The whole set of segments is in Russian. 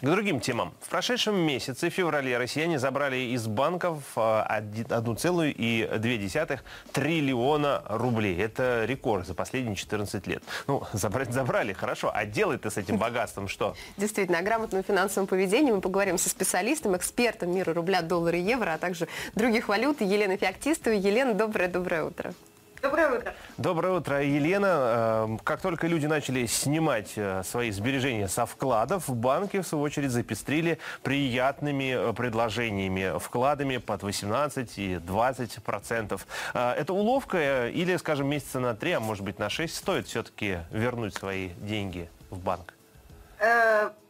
К другим темам. В прошедшем месяце, в феврале, россияне забрали из банков 1,2 триллиона рублей. Это рекорд за последние 14 лет. Ну, забрать забрали, хорошо. А делать-то с этим богатством что? Действительно, о грамотном финансовом поведении мы поговорим со специалистом, экспертом мира рубля, доллара и евро, а также других валют Еленой Феоктистовой. Елена, доброе-доброе утро. Доброе утро. Доброе утро, Елена. Эм, как только люди начали снимать э, свои сбережения со вкладов, банки, в свою очередь, запестрили приятными э, предложениями, вкладами под 18 и 20 процентов. Э, это уловка или, скажем, месяца на 3, а может быть на 6 стоит все-таки вернуть свои деньги в банк?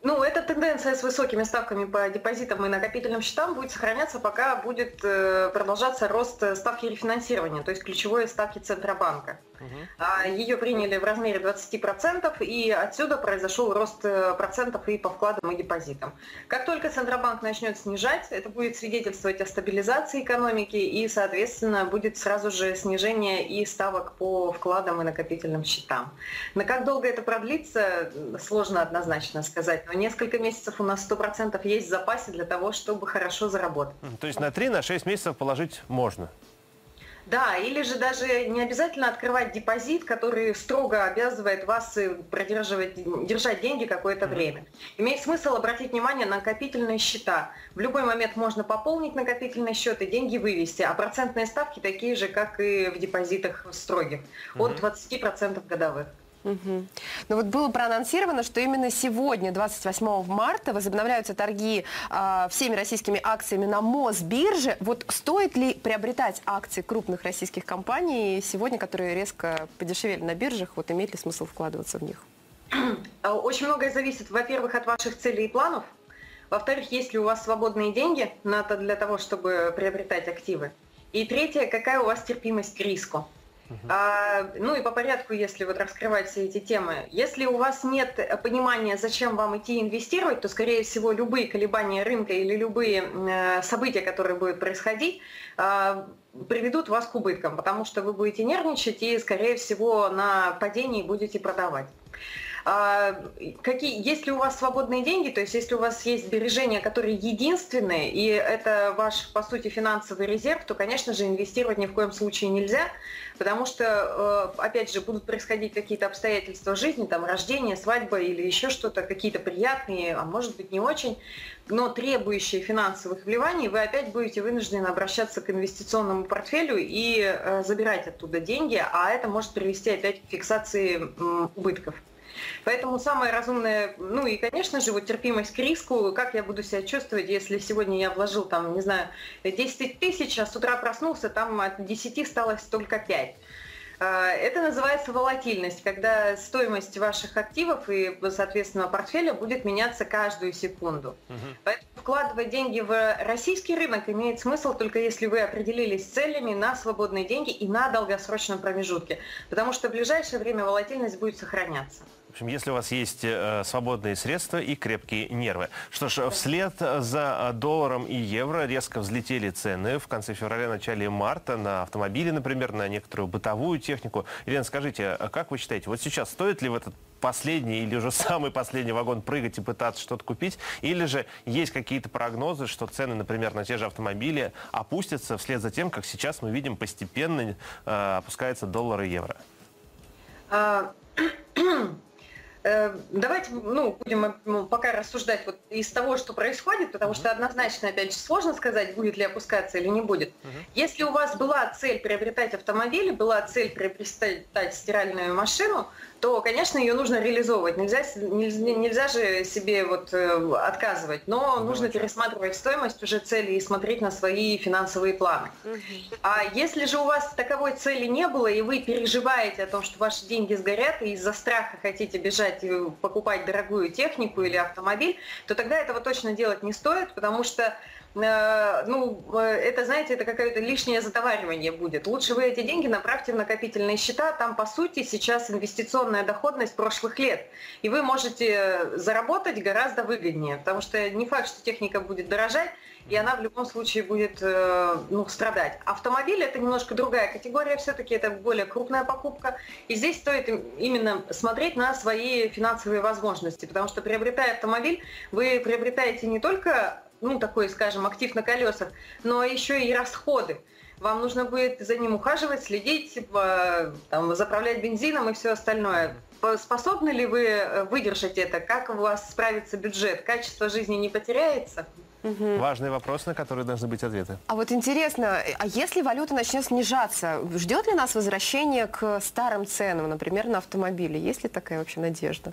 Ну, эта тенденция с высокими ставками по депозитам и накопительным счетам будет сохраняться, пока будет э, продолжаться рост ставки рефинансирования, то есть ключевой ставки Центробанка. Угу. Ее приняли в размере 20%, и отсюда произошел рост э, процентов и по вкладам, и депозитам. Как только Центробанк начнет снижать, это будет свидетельствовать о стабилизации экономики, и, соответственно, будет сразу же снижение и ставок по вкладам и накопительным счетам. Но как долго это продлится, сложно однозначно сказать но несколько месяцев у нас 100% есть в запасе для того, чтобы хорошо заработать. То есть на 3-6 на месяцев положить можно? Да, или же даже не обязательно открывать депозит, который строго обязывает вас э, продерживать, держать деньги какое-то время. Имеет смысл обратить внимание на накопительные счета. В любой момент можно пополнить накопительный счет и деньги вывести, а процентные ставки такие же, как и в депозитах строгих, от 20% годовых. Угу. Ну вот было проанонсировано, что именно сегодня, 28 марта, возобновляются торги э, всеми российскими акциями на Мосбирже. Вот стоит ли приобретать акции крупных российских компаний сегодня, которые резко подешевели на биржах, вот имеет ли смысл вкладываться в них? Очень многое зависит, во-первых, от ваших целей и планов. Во-вторых, есть ли у вас свободные деньги для того, чтобы приобретать активы. И третье, какая у вас терпимость к риску. А, ну и по порядку, если вот раскрывать все эти темы. Если у вас нет понимания, зачем вам идти инвестировать, то, скорее всего, любые колебания рынка или любые э, события, которые будут происходить, э, приведут вас к убыткам, потому что вы будете нервничать и, скорее всего, на падении будете продавать. А, какие, если у вас свободные деньги, то есть если у вас есть сбережения, которые единственные, и это ваш, по сути, финансовый резерв, то, конечно же, инвестировать ни в коем случае нельзя, потому что, э, опять же, будут происходить какие-то обстоятельства жизни, там, рождение, свадьба или еще что-то, какие-то приятные, а может быть не очень, но требующие финансовых вливаний, вы опять будете вынуждены обращаться к инвестиционному портфелю и э, забирать оттуда деньги, а это может привести опять к фиксации убытков. Поэтому самое разумное, ну и, конечно же, вот терпимость к риску, как я буду себя чувствовать, если сегодня я вложил там, не знаю, 10 тысяч, а с утра проснулся, там от 10 осталось только 5. А, это называется волатильность, когда стоимость ваших активов и, соответственно, портфеля будет меняться каждую секунду. Угу. Поэтому вкладывать деньги в российский рынок имеет смысл только если вы определились с целями на свободные деньги и на долгосрочном промежутке, потому что в ближайшее время волатильность будет сохраняться. В общем, если у вас есть э, свободные средства и крепкие нервы. Что ж, вслед за долларом и евро резко взлетели цены в конце февраля, начале марта на автомобили, например, на некоторую бытовую технику. Елена, скажите, а как вы считаете, вот сейчас стоит ли в этот последний или уже самый последний вагон прыгать и пытаться что-то купить? Или же есть какие-то прогнозы, что цены, например, на те же автомобили опустятся вслед за тем, как сейчас мы видим постепенно э, опускается доллар и евро? А, Э, давайте ну, будем пока рассуждать вот из того, что происходит, потому что однозначно, опять же, сложно сказать, будет ли опускаться или не будет. Uh-huh. Если у вас была цель приобретать автомобиль, была цель приобретать стиральную машину, то, конечно, ее нужно реализовывать. Нельзя, нельзя, нельзя же себе вот э, отказывать, но ну, нужно пересматривать стоимость уже цели и смотреть на свои финансовые планы. Угу. А если же у вас таковой цели не было, и вы переживаете о том, что ваши деньги сгорят, и из-за страха хотите бежать и покупать дорогую технику или автомобиль, то тогда этого точно делать не стоит, потому что э, ну, э, это, знаете, это какое-то лишнее затоваривание будет. Лучше вы эти деньги направьте в накопительные счета. Там, по сути, сейчас инвестиционная доходность прошлых лет. И вы можете заработать гораздо выгоднее, потому что не факт, что техника будет дорожать, и она в любом случае будет э, ну, страдать. Автомобиль это немножко другая категория, все-таки это более крупная покупка. И здесь стоит именно смотреть на свои финансовые возможности, потому что приобретая автомобиль, вы приобретаете не только ну, такой, скажем, актив на колесах, но еще и расходы. Вам нужно будет за ним ухаживать, следить, типа, там, заправлять бензином и все остальное. Способны ли вы э, выдержать это? Как у вас справится бюджет? Качество жизни не потеряется? Угу. Важный вопрос, на который должны быть ответы. А вот интересно, а если валюта начнет снижаться, ждет ли нас возвращение к старым ценам, например, на автомобили? Есть ли такая вообще надежда?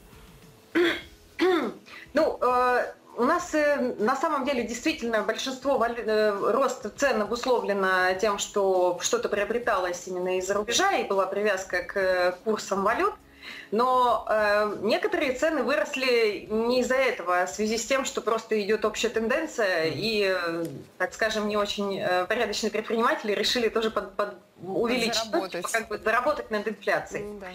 Ну, э, у нас э, на самом деле действительно большинство валю... э, роста цен обусловлено тем, что что-то приобреталось именно из-за рубежа и была привязка к э, курсам валют. Но э, некоторые цены выросли не из-за этого, а в связи с тем, что просто идет общая тенденция, и, э, так скажем, не очень э, порядочные предприниматели решили тоже под, под увеличить, ну, типа, как бы заработать над инфляцией. Mm, да.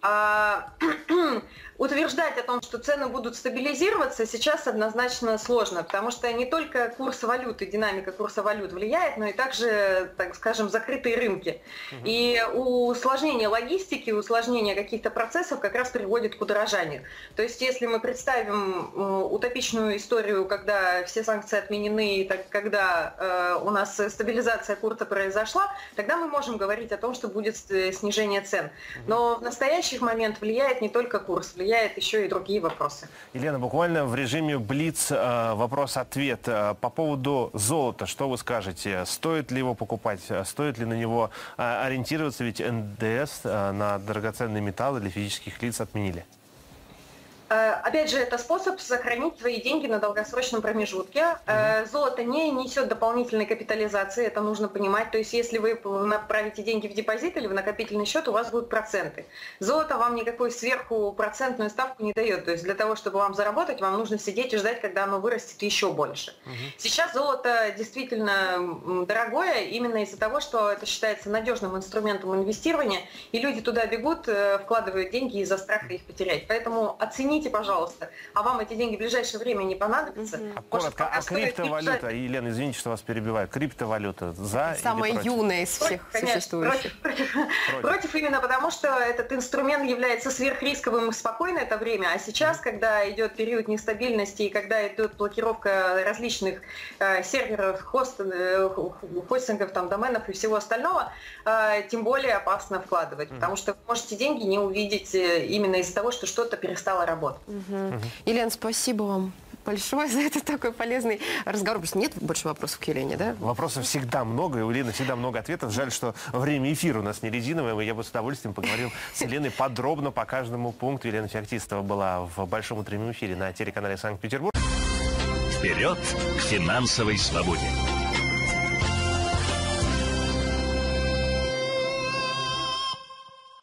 А, утверждать о том, что цены будут стабилизироваться, сейчас однозначно сложно, потому что не только курс валюты, динамика курса валют влияет, но и также, так скажем, закрытые рынки. Угу. И усложнение логистики, усложнение каких-то процессов как раз приводит к удорожанию. То есть если мы представим утопичную историю, когда все санкции отменены, так, когда э, у нас стабилизация курса произошла, тогда мы можем говорить о том, что будет снижение цен. Но в настоящий момент влияет не только курс, влияет еще и другие вопросы. Елена, буквально в режиме Блиц э, вопрос-ответ. Э, по поводу золота, что вы скажете? Стоит ли его покупать? Стоит ли на него э, ориентироваться? Ведь НДС на драгоценные металлы для физических лиц отменили. Э, опять же, это способ сохранить свои деньги на долгосрочном промежутке. Э, золото не несет дополнительной капитализации, это нужно понимать. То есть, если вы направите деньги в депозит или в накопительный счет, у вас будут проценты. Золото вам никакой сверху процентную ставку не дает. То есть, для того, чтобы вам заработать, вам нужно сидеть и ждать, когда оно вырастет еще больше. Угу. Сейчас золото действительно дорогое именно из-за того, что это считается надежным инструментом инвестирования, и люди туда бегут, э, вкладывают деньги из-за страха их потерять. Поэтому оцените извините, пожалуйста, а вам эти деньги в ближайшее время не понадобятся? Угу. Коротко, а криптовалюта, Елена, извините, что вас перебиваю, криптовалюта за Самая или юная из всех Конечно, существующих. Против, против. против. Именно потому, что этот инструмент является сверхрисковым и спокойно это время, а сейчас, когда идет период нестабильности и когда идет блокировка различных э, серверов, хост, э, хостингов, там, доменов и всего остального, э, тем более опасно вкладывать, потому что вы можете деньги не увидеть э, именно из-за того, что что-то перестало работать год. Угу. Елена, спасибо вам большое за этот такой полезный разговор. Просто нет больше вопросов к Елене, да? Вопросов всегда много, и у Лены всегда много ответов. Жаль, что время эфира у нас не резиновое. Я бы с удовольствием поговорил с Еленой подробно по каждому пункту. Елена Феоктистова была в большом утреннем эфире на телеканале Санкт-Петербург. Вперед к финансовой свободе!